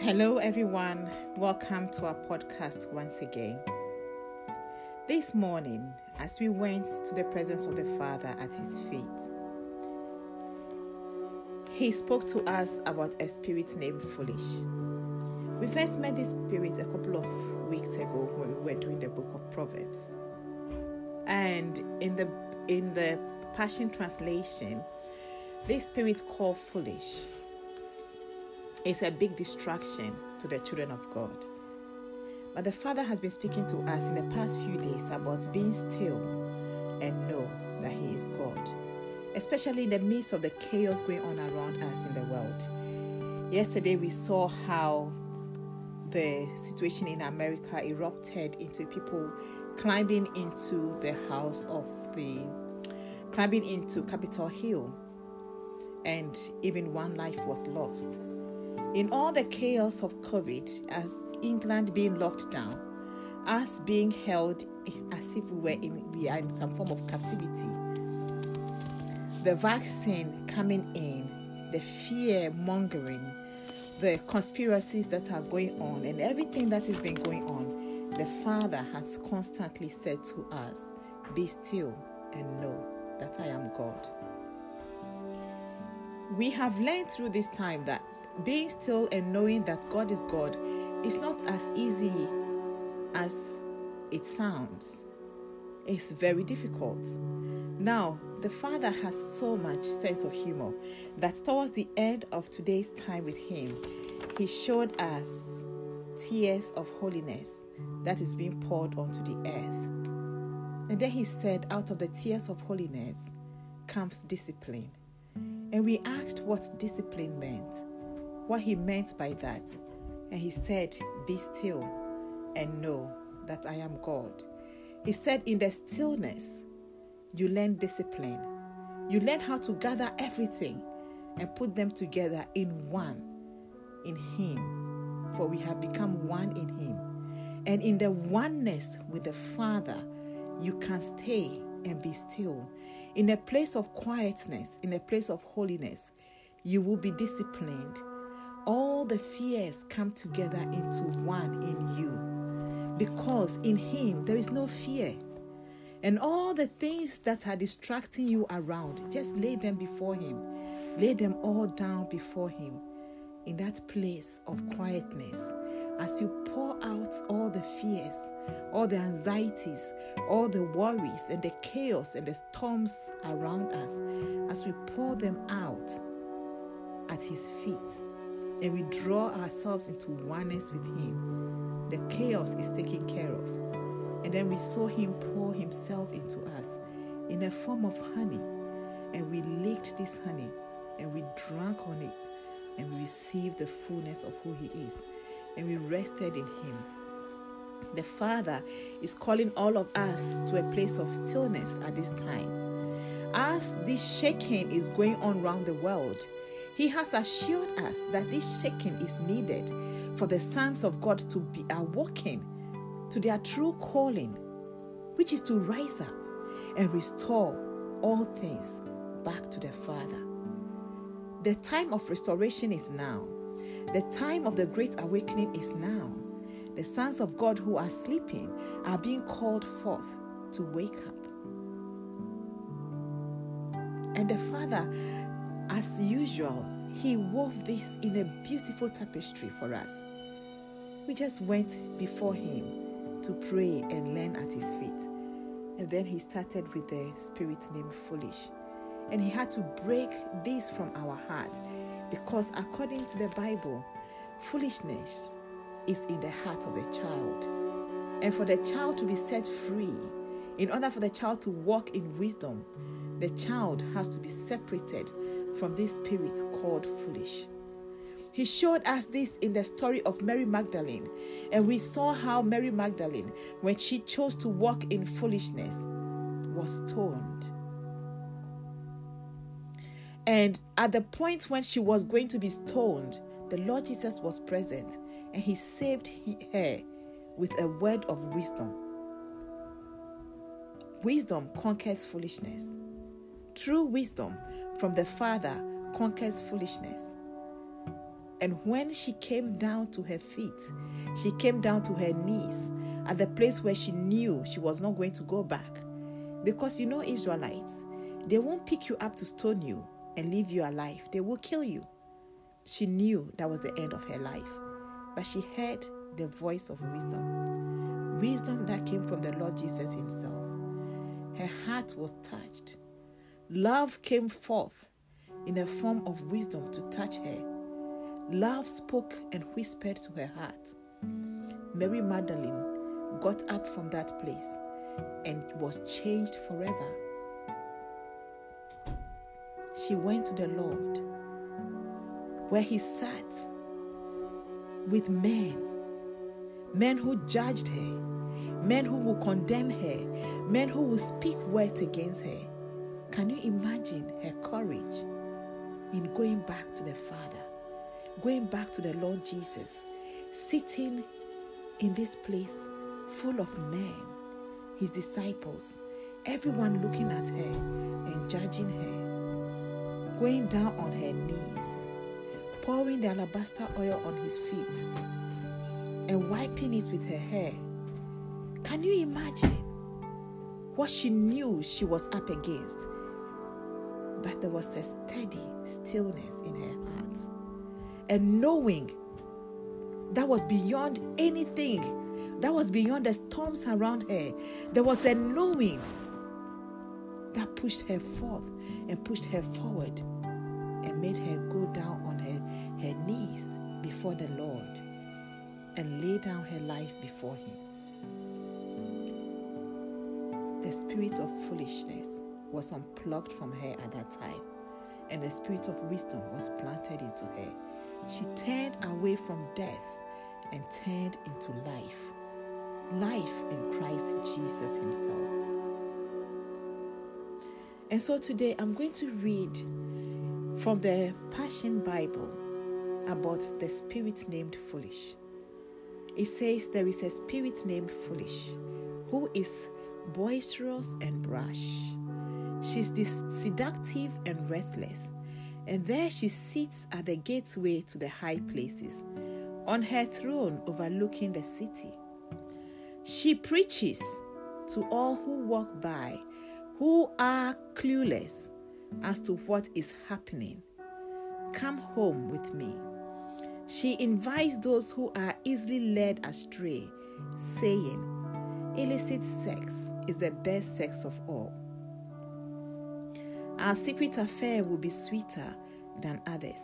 Hello, everyone. Welcome to our podcast once again. This morning, as we went to the presence of the Father at His feet, He spoke to us about a spirit named Foolish. We first met this spirit a couple of weeks ago when we were doing the book of Proverbs. And in the in the Passion Translation, this spirit called foolish is a big distraction to the children of God. But the Father has been speaking to us in the past few days about being still and know that He is God, especially in the midst of the chaos going on around us in the world. Yesterday, we saw how the situation in America erupted into people climbing into the house of the climbing into Capitol Hill, and even one life was lost. In all the chaos of COVID, as England being locked down, us being held as if we were in we are in some form of captivity, the vaccine coming in, the fear mongering, the conspiracies that are going on, and everything that has been going on, the Father has constantly said to us, Be still and know that I am God. We have learned through this time that being still and knowing that God is God is not as easy as it sounds. It's very difficult. Now, the Father has so much sense of humor that towards the end of today's time with Him, He showed us tears of holiness that is being poured onto the earth. And then He said, Out of the tears of holiness comes discipline. And we asked what discipline meant what he meant by that. And he said, Be still and know that I am God. He said, In the stillness, you learn discipline. You learn how to gather everything and put them together in one, in Him. For we have become one in Him. And in the oneness with the Father, you can stay and be still. In a place of quietness, in a place of holiness, you will be disciplined all the fears come together into one in you. Because in Him there is no fear. And all the things that are distracting you around, just lay them before Him. Lay them all down before Him in that place of quietness. As you pour out all the fears, all the anxieties, all the worries, and the chaos and the storms around us, as we pour them out at His feet and we draw ourselves into oneness with Him, the chaos is taken care of. And then we saw Him pour Himself into us in a form of honey, and we licked this honey and we drank on it, and we received the fullness of who He is, and we rested in Him. The Father is calling all of us to a place of stillness at this time. As this shaking is going on around the world, he has assured us that this shaking is needed for the sons of God to be awoken to their true calling, which is to rise up and restore all things back to the Father. The time of restoration is now. The time of the great awakening is now. The sons of God who are sleeping are being called forth to wake up. And the Father as usual, he wove this in a beautiful tapestry for us. We just went before him to pray and learn at his feet. And then he started with the spirit named Foolish. And he had to break this from our heart because, according to the Bible, foolishness is in the heart of a child. And for the child to be set free, in order for the child to walk in wisdom, the child has to be separated from this spirit called foolish. He showed us this in the story of Mary Magdalene, and we saw how Mary Magdalene, when she chose to walk in foolishness, was stoned. And at the point when she was going to be stoned, the Lord Jesus was present and he saved her with a word of wisdom. Wisdom conquers foolishness. True wisdom from the Father conquers foolishness. And when she came down to her feet, she came down to her knees at the place where she knew she was not going to go back. Because you know, Israelites, they won't pick you up to stone you and leave you alive, they will kill you. She knew that was the end of her life, but she heard the voice of wisdom. Wisdom that came from the Lord Jesus Himself. Her heart was touched. Love came forth in a form of wisdom to touch her. Love spoke and whispered to her heart. Mary Magdalene got up from that place and was changed forever. She went to the Lord where he sat with men, men who judged her, men who will condemn her, men who will speak words against her. Can you imagine her courage in going back to the Father, going back to the Lord Jesus, sitting in this place full of men, his disciples, everyone looking at her and judging her, going down on her knees, pouring the alabaster oil on his feet, and wiping it with her hair. Can you imagine what she knew she was up against? But there was a steady stillness in her heart, and knowing that was beyond anything that was beyond the storms around her. There was a knowing that pushed her forth and pushed her forward and made her go down on her, her knees before the Lord and lay down her life before Him. The spirit of foolishness was unplugged from her at that time, and the spirit of wisdom was planted into her. She turned away from death and turned into life life in Christ Jesus Himself. And so today I'm going to read from the Passion Bible about the spirit named Foolish. It says there is a spirit named Foolish who is boisterous and brash. She's seductive and restless, and there she sits at the gateway to the high places, on her throne overlooking the city. She preaches to all who walk by who are clueless as to what is happening. Come home with me. She invites those who are easily led astray, saying, Illicit sex is the best sex of all. Our secret affair will be sweeter than others.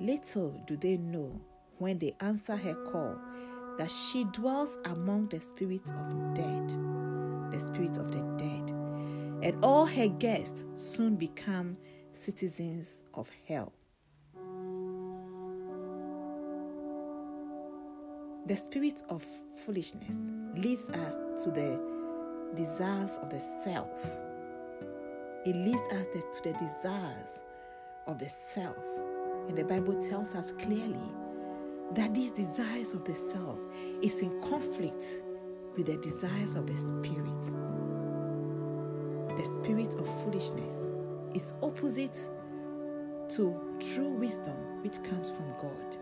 Little do they know when they answer her call that she dwells among the spirits of dead, the spirits of the dead, and all her guests soon become citizens of hell. The spirit of foolishness leads us to the desires of the self. It leads us to the desires of the self. And the Bible tells us clearly that these desires of the self is in conflict with the desires of the spirit. The spirit of foolishness is opposite to true wisdom which comes from God.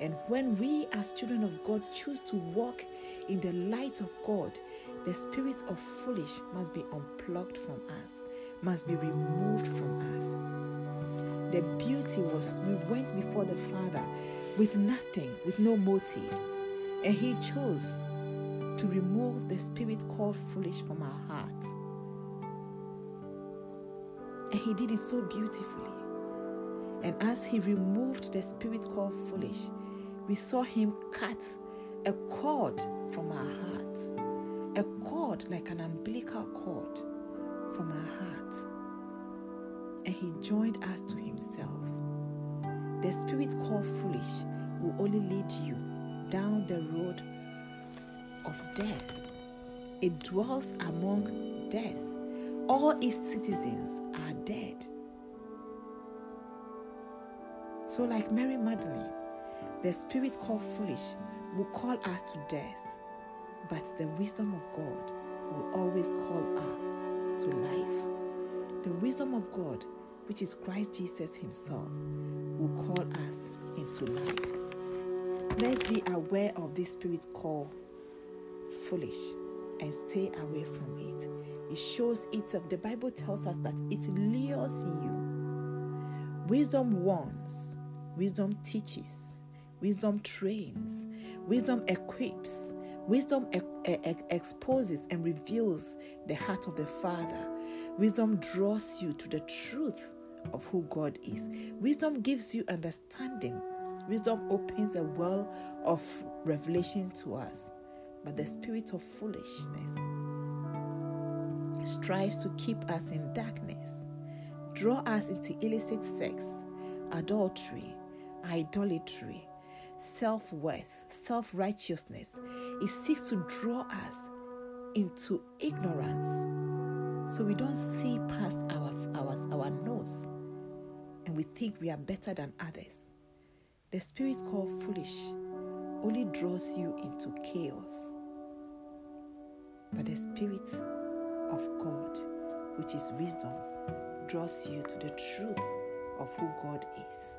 And when we as children of God choose to walk in the light of God, the spirit of foolish must be unplugged from us, must be removed from us. The beauty was we went before the Father with nothing, with no motive. And He chose to remove the spirit called foolish from our hearts. And He did it so beautifully. And as He removed the spirit called foolish, we saw Him cut a cord from our hearts, a cord like an umbilical cord from our hearts. And He joined us to Himself. The spirit called foolish will only lead you down the road of death. It dwells among death. All its citizens are dead. So, like Mary Magdalene, the spirit called foolish will call us to death, but the wisdom of God will always call us to life. The wisdom of God which is Christ Jesus Himself, will call us into life. Let's be aware of this spirit called foolish and stay away from it. It shows itself. The Bible tells us that it lures you. Wisdom warns, wisdom teaches, wisdom trains, wisdom equips, wisdom e- e- exposes and reveals the heart of the Father. Wisdom draws you to the truth of who God is. Wisdom gives you understanding. Wisdom opens a well of revelation to us. But the spirit of foolishness strives to keep us in darkness, draw us into illicit sex, adultery, idolatry, self worth, self righteousness. It seeks to draw us into ignorance so we don't see past our, our, our nose and we think we are better than others. The spirit called foolish only draws you into chaos. But the spirit of God, which is wisdom, draws you to the truth of who God is.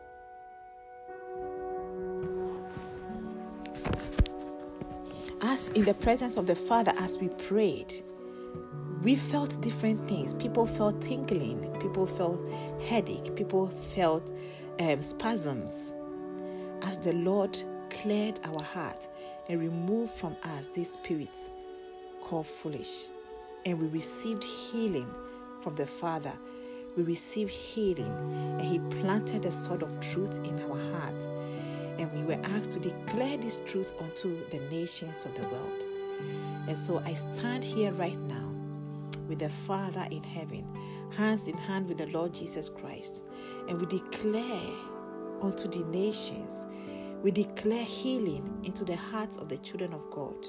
As in the presence of the Father, as we prayed, we felt different things. People felt tingling, people felt headache, people felt um, spasms. As the Lord cleared our heart and removed from us these spirits called foolish, and we received healing from the Father. We received healing, and He planted a sword of truth in our hearts, and we were asked to declare this truth unto the nations of the world. And so I stand here right now with the Father in heaven, hands in hand with the Lord Jesus Christ, and we declare unto the nations, we declare healing into the hearts of the children of God.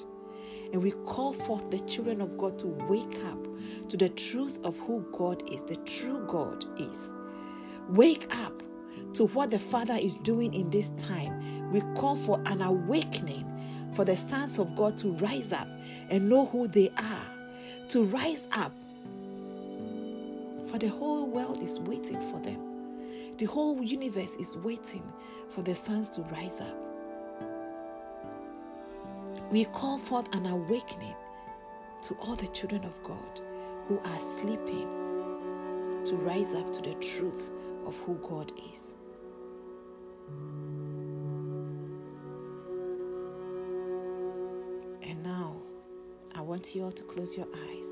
And we call forth the children of God to wake up to the truth of who God is, the true God is. Wake up to what the Father is doing in this time. We call for an awakening for the sons of God to rise up and know who they are, to rise up. For the whole world is waiting for them. The whole universe is waiting for the sons to rise up. We call forth an awakening to all the children of God who are sleeping to rise up to the truth of who God is. And now, I want you all to close your eyes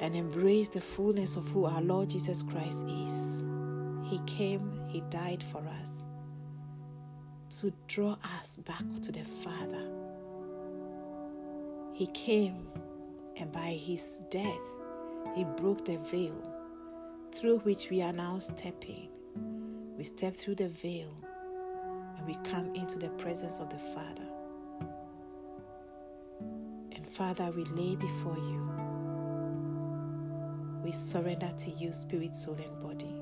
and embrace the fullness of who our Lord Jesus Christ is. He came, He died for us to draw us back to the Father. He came, and by His death, He broke the veil through which we are now stepping. We step through the veil and we come into the presence of the Father. And Father, we lay before you. We surrender to you, spirit, soul, and body.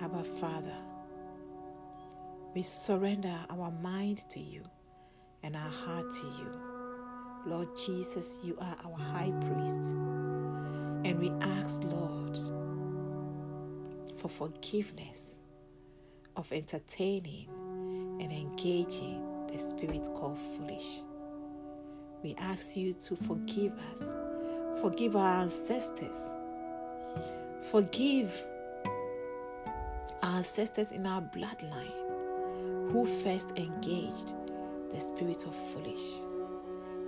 Abba, Father, we surrender our mind to you and our heart to you. Lord Jesus, you are our high priest. And we ask, Lord, for forgiveness of entertaining and engaging the spirit called foolish. We ask you to forgive us, forgive our ancestors, forgive our ancestors in our bloodline who first engaged the spirit of foolish.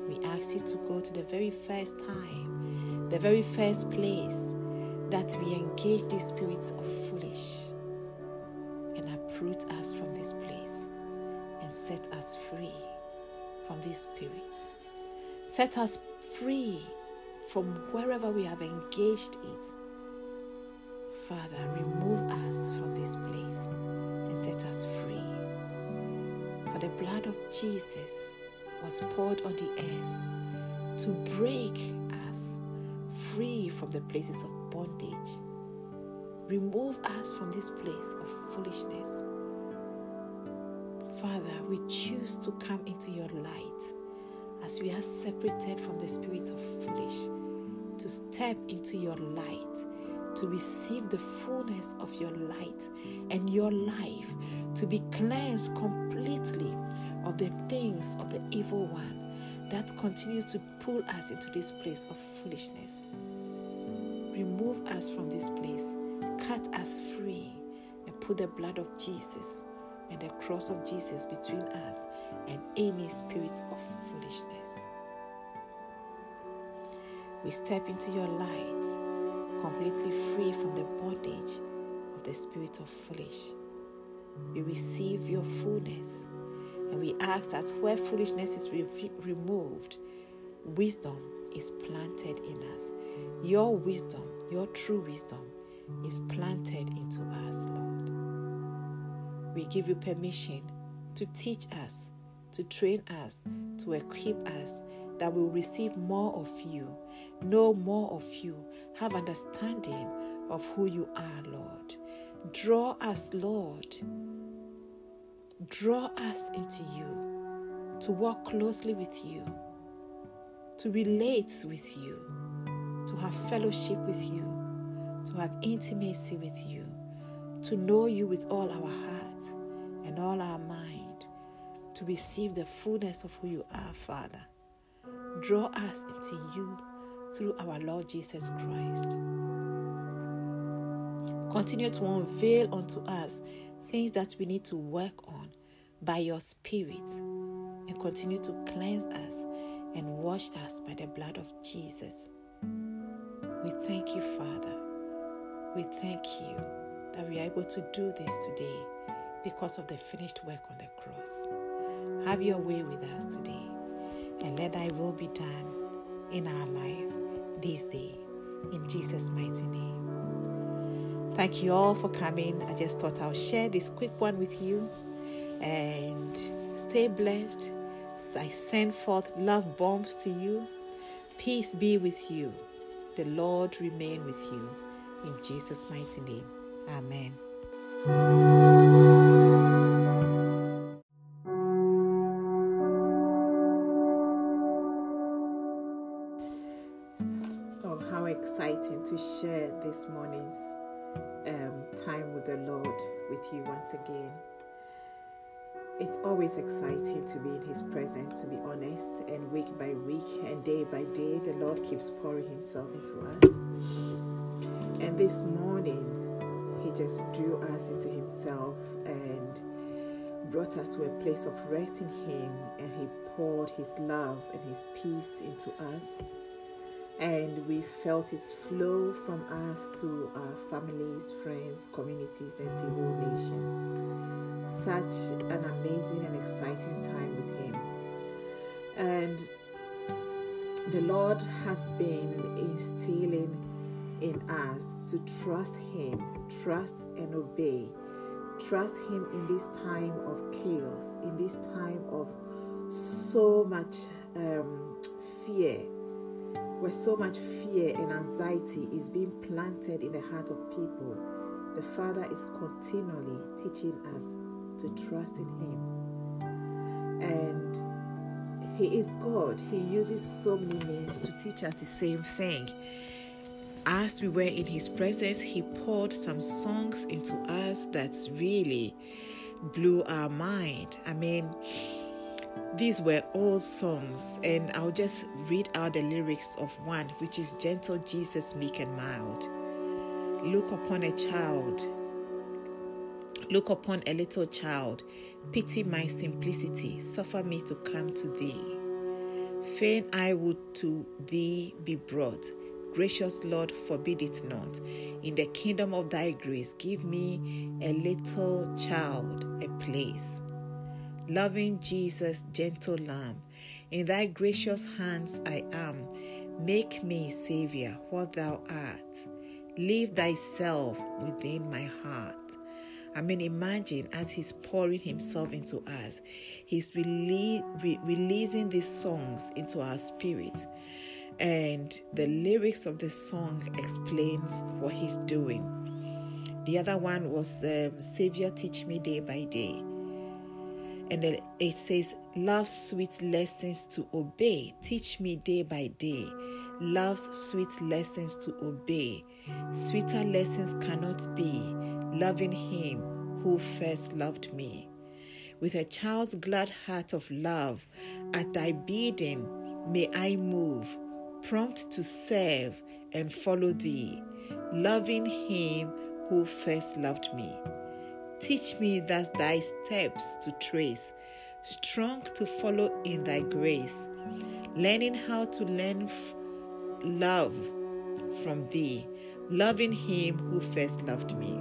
We ask you to go to the very first time, the very first place that we engage the spirits of foolish and uproot us from this place and set us free from this spirit. Set us free from wherever we have engaged it. Father, remove us from this place and set us free. For the blood of Jesus was poured on the earth to break free from the places of bondage. Remove us from this place of foolishness. Father, we choose to come into your light as we are separated from the spirit of foolish, to step into your light to receive the fullness of your light and your life, to be cleansed completely of the things of the evil one that continues to pull us into this place of foolishness. Remove us from this place, cut us free, and put the blood of Jesus and the cross of Jesus between us and any spirit of foolishness. We step into your light, completely free from the bondage of the spirit of foolish. We receive your fullness and we ask that where foolishness is re- removed, wisdom is planted in us. Your wisdom, your true wisdom, is planted into us, Lord. We give you permission to teach us, to train us, to equip us, that we will receive more of you, know more of you, have understanding of who you are, Lord. Draw us, Lord. Draw us into you, to walk closely with you, to relate with you, to have fellowship with you, to have intimacy with you, to know you with all our hearts and all our mind, to receive the fullness of who you are, Father. Draw us into you through our Lord Jesus Christ. Continue to unveil unto us things that we need to work on by your Spirit and continue to cleanse us and wash us by the blood of Jesus. We thank you, Father. We thank you that we are able to do this today because of the finished work on the cross. Have your way with us today and let thy will be done in our life this day. In Jesus' mighty name. Thank you all for coming. I just thought I'll share this quick one with you and stay blessed. I send forth love bombs to you. Peace be with you. The Lord remain with you. In Jesus' mighty name. Amen. Oh, how exciting to share this morning's um, time with the Lord with you once again. It's always exciting to be in His presence, to be honest, and week by week and day by day, the Lord keeps pouring Himself into us. And this morning, He just drew us into Himself and brought us to a place of rest in Him, and He poured His love and His peace into us. And we felt its flow from us to our families, friends, communities, and the whole nation. Such an amazing and exciting time with Him. And the Lord has been instilling in us to trust Him, trust and obey. Trust Him in this time of chaos, in this time of so much um, fear, where so much fear and anxiety is being planted in the heart of people. The Father is continually teaching us to trust in Him. And He is God. He uses so many means to teach us the same thing. As we were in His presence, He poured some songs into us that really blew our mind. I mean, these were all songs, and I'll just read out the lyrics of one, which is Gentle Jesus, meek and mild. Look upon a child Look upon a little child, pity my simplicity, suffer me to come to thee. Fain I would to thee be brought. Gracious Lord, forbid it not. In the kingdom of thy grace, give me a little child a place. Loving Jesus, gentle Lamb, in thy gracious hands I am. Make me, Savior, what thou art. Leave thyself within my heart. I mean, imagine as He's pouring Himself into us, He's rele- re- releasing these songs into our spirits. And the lyrics of the song explains what He's doing. The other one was um, Savior, teach me day by day. And then it says, Love's sweet lessons to obey. Teach me day by day. love's sweet lessons to obey. Sweeter lessons cannot be, loving Him who first loved me. With a child's glad heart of love, at thy bidding may I move, prompt to serve and follow thee, loving Him who first loved me. Teach me thus thy steps to trace, strong to follow in thy grace, learning how to learn f- love from thee, loving him who first loved me.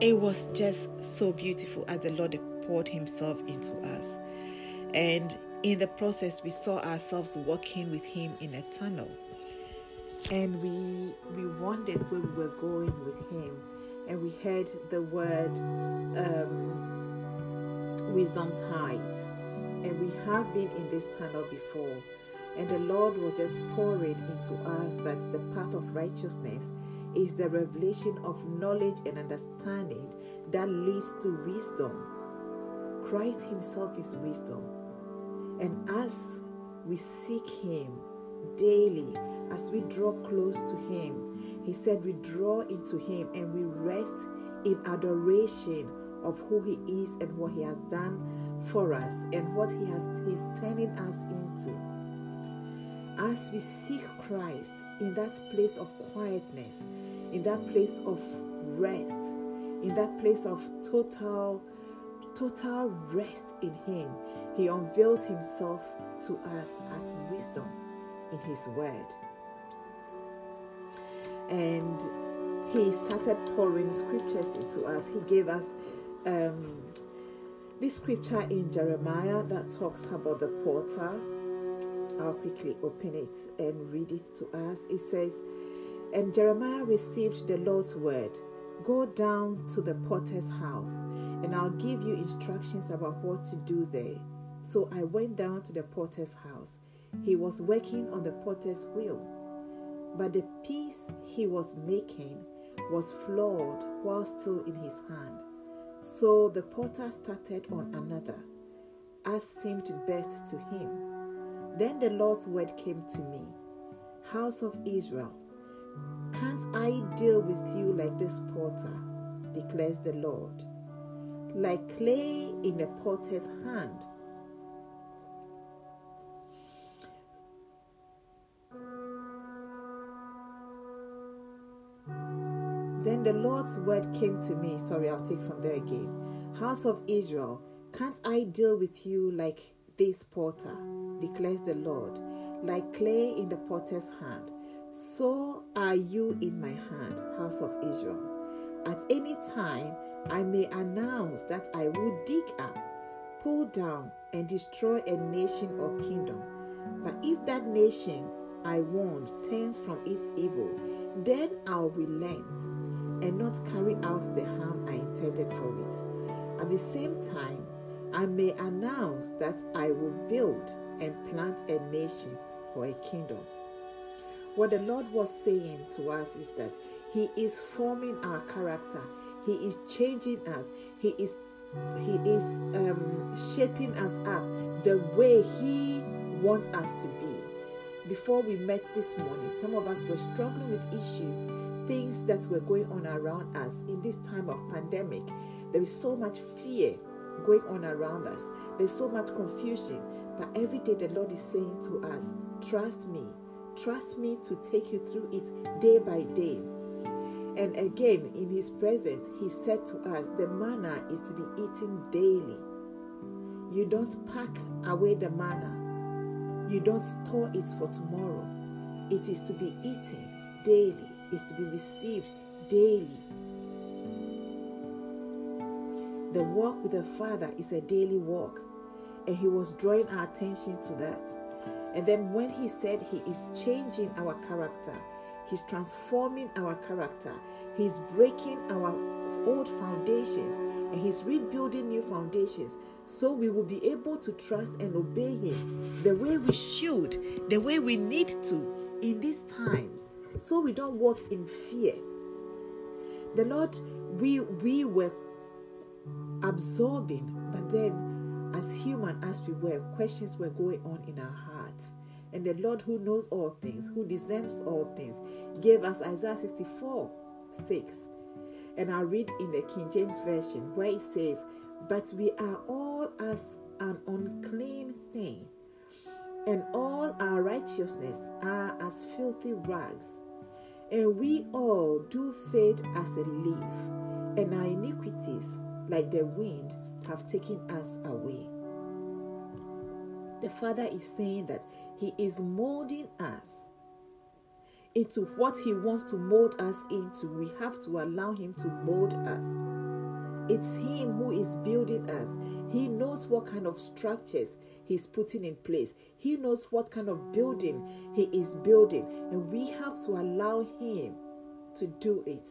It was just so beautiful as the Lord poured himself into us. And in the process, we saw ourselves walking with him in a tunnel. And we we wondered where we were going with him. And we heard the word um, wisdom's height. And we have been in this tunnel before. And the Lord was just pouring into us that the path of righteousness is the revelation of knowledge and understanding that leads to wisdom. Christ Himself is wisdom. And as we seek Him daily, as we draw close to Him, He said we draw into Him and we rest in adoration of who He is and what He has done for us and what He has He's turning us into. As we seek Christ in that place of quietness, in that place of rest, in that place of total total rest in him, he unveils himself to us as wisdom in his word. And he started pouring scriptures into us. He gave us um, this scripture in Jeremiah that talks about the porter. I'll quickly open it and read it to us. It says, And Jeremiah received the Lord's word Go down to the potter's house, and I'll give you instructions about what to do there. So I went down to the potter's house. He was working on the potter's wheel, but the piece he was making was flawed while still in his hand. So the potter started on another, as seemed best to him. Then the Lord's word came to me House of Israel, can't I deal with you like this porter? declares the Lord. Like clay in the potter's hand. Then the Lord's word came to me. Sorry, I'll take from there again. House of Israel, can't I deal with you like this porter? declares the Lord. Like clay in the potter's hand. So are you in my hand, house of Israel. At any time, I may announce that I will dig up, pull down, and destroy a nation or kingdom. But if that nation I warned turns from its evil, then I'll relent and not carry out the harm I intended for it. At the same time, I may announce that I will build and plant a nation or a kingdom. What the Lord was saying to us is that He is forming our character. He is changing us. He is He is um, shaping us up the way He wants us to be. Before we met this morning, some of us were struggling with issues, things that were going on around us in this time of pandemic. There is so much fear going on around us. There's so much confusion. But every day the Lord is saying to us, trust me, Trust me to take you through it day by day. And again, in His presence, He said to us, The manna is to be eaten daily. You don't pack away the manna, you don't store it for tomorrow. It is to be eaten daily, is to be received daily. The walk with the Father is a daily walk, and He was drawing our attention to that. And then when he said he is changing our character, he's transforming our character, he's breaking our old foundations, and he's rebuilding new foundations so we will be able to trust and obey him the way we should, the way we need to in these times, so we don't walk in fear. The Lord, we we were absorbing, but then as human as we were, questions were going on in our hearts. And the Lord who knows all things, who discerns all things, gave us Isaiah 64 6. And i read in the King James Version where it says, But we are all as an unclean thing, and all our righteousness are as filthy rags. And we all do fade as a leaf, and our iniquities, like the wind, have taken us away. The Father is saying that He is molding us into what He wants to mold us into. We have to allow Him to mold us. It's Him who is building us. He knows what kind of structures He's putting in place. He knows what kind of building He is building. And we have to allow Him to do it.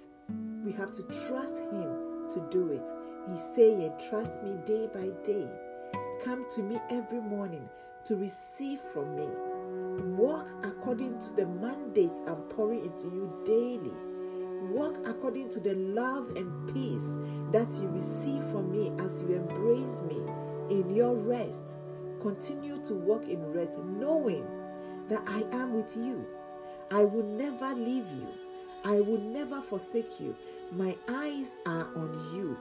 We have to trust Him to do it. He's saying, Trust me day by day. Come to me every morning to receive from me. Walk according to the mandates I'm pouring into you daily. Walk according to the love and peace that you receive from me as you embrace me in your rest. Continue to walk in rest, knowing that I am with you. I will never leave you. I will never forsake you. My eyes are on you.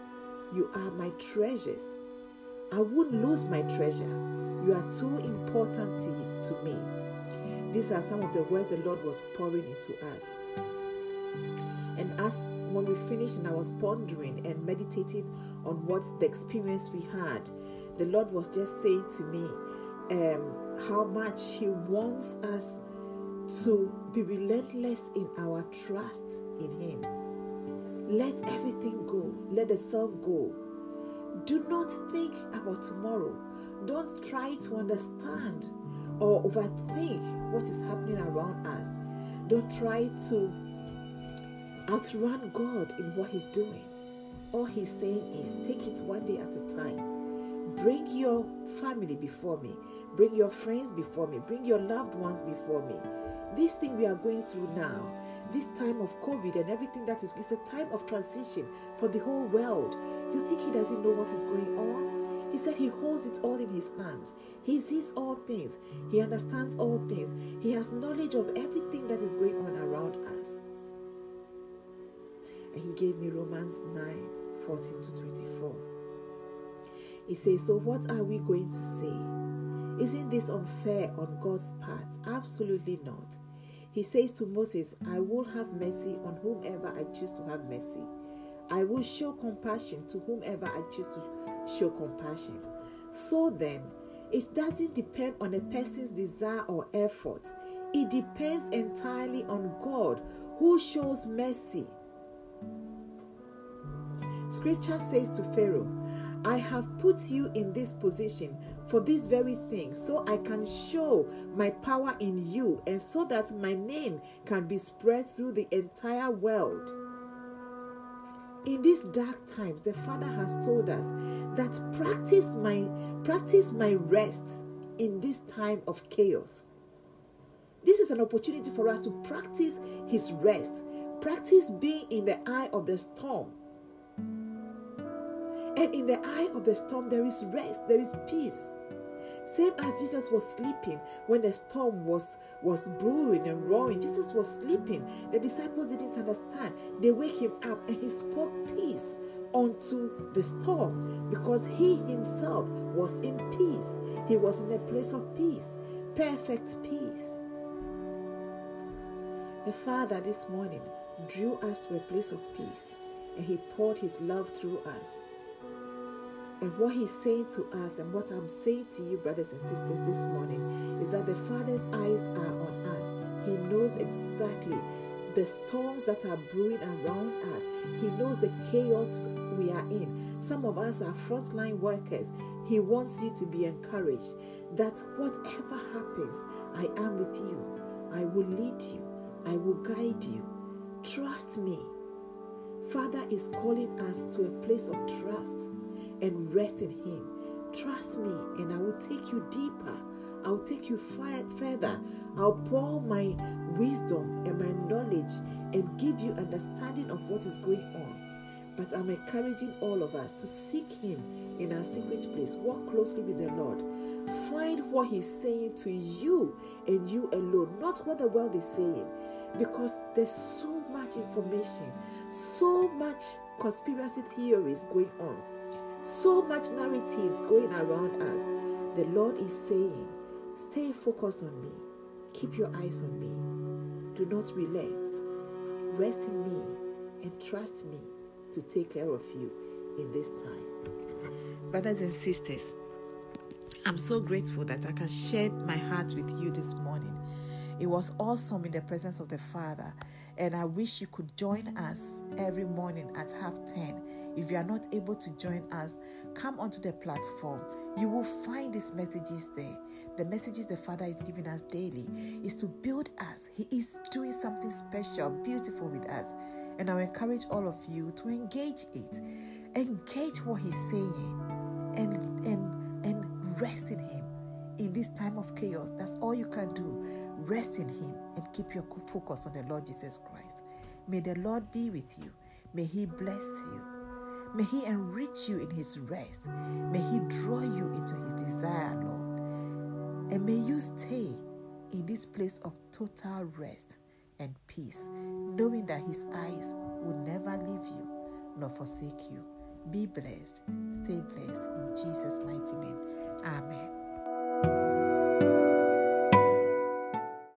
You are my treasures. I won't lose my treasure. You are too important to, to me. These are some of the words the Lord was pouring into us. And as when we finished and I was pondering and meditating on what the experience we had, the Lord was just saying to me um, how much He wants us to be relentless in our trust in Him. Let everything go, let the self go. Do not think about tomorrow. Don't try to understand or overthink what is happening around us. Don't try to outrun God in what He's doing. All He's saying is take it one day at a time. Bring your family before me. Bring your friends before me. Bring your loved ones before me. This thing we are going through now, this time of COVID and everything that is, it's a time of transition for the whole world. You think He doesn't know what is going on? He said He holds it all in His hands. He sees all things. He understands all things. He has knowledge of everything that is going on around us. And He gave me Romans 9 14 to 24. He says, So what are we going to say? Isn't this unfair on God's part? Absolutely not. He says to Moses, I will have mercy on whomever I choose to have mercy. I will show compassion to whomever I choose to show compassion. So then, it doesn't depend on a person's desire or effort. It depends entirely on God who shows mercy. Scripture says to Pharaoh, I have put you in this position for this very thing, so I can show my power in you and so that my name can be spread through the entire world. In these dark times, the Father has told us that practice my practice my rest in this time of chaos. This is an opportunity for us to practice his rest, practice being in the eye of the storm. And in the eye of the storm, there is rest, there is peace. Same as Jesus was sleeping when the storm was, was brewing and roaring. Jesus was sleeping. The disciples didn't understand. They wake him up and he spoke peace unto the storm because he himself was in peace. He was in a place of peace, perfect peace. The Father this morning drew us to a place of peace and he poured his love through us. And what he's saying to us, and what I'm saying to you, brothers and sisters, this morning, is that the Father's eyes are on us. He knows exactly the storms that are brewing around us. He knows the chaos we are in. Some of us are frontline workers. He wants you to be encouraged that whatever happens, I am with you. I will lead you. I will guide you. Trust me. Father is calling us to a place of trust and rest in Him. Trust me, and I will take you deeper. I'll take you further. I'll pour my wisdom and my knowledge and give you understanding of what is going on. But I'm encouraging all of us to seek Him in our secret place, walk closely with the Lord, find what He's saying to you and you alone, not what the world is saying, because there's so much information, so much conspiracy theories going on, so much narratives going around us. The Lord is saying, Stay focused on me, keep your eyes on me, do not relent, rest in me, and trust me to take care of you in this time. Brothers and sisters, I'm so grateful that I can share my heart with you this morning. It was awesome in the presence of the Father, and I wish you could join us every morning at half 10. If you are not able to join us, come onto the platform. You will find these messages there. The messages the Father is giving us daily is to build us. He is doing something special, beautiful with us. And I encourage all of you to engage it. Engage what He's saying and, and, and rest in Him in this time of chaos. That's all you can do. Rest in Him and keep your focus on the Lord Jesus Christ. May the Lord be with you. May He bless you. May He enrich you in His rest. May He draw you into His desire, Lord. And may you stay in this place of total rest and peace, knowing that His eyes will never leave you nor forsake you. Be blessed. Stay blessed in Jesus' mighty name. Amen.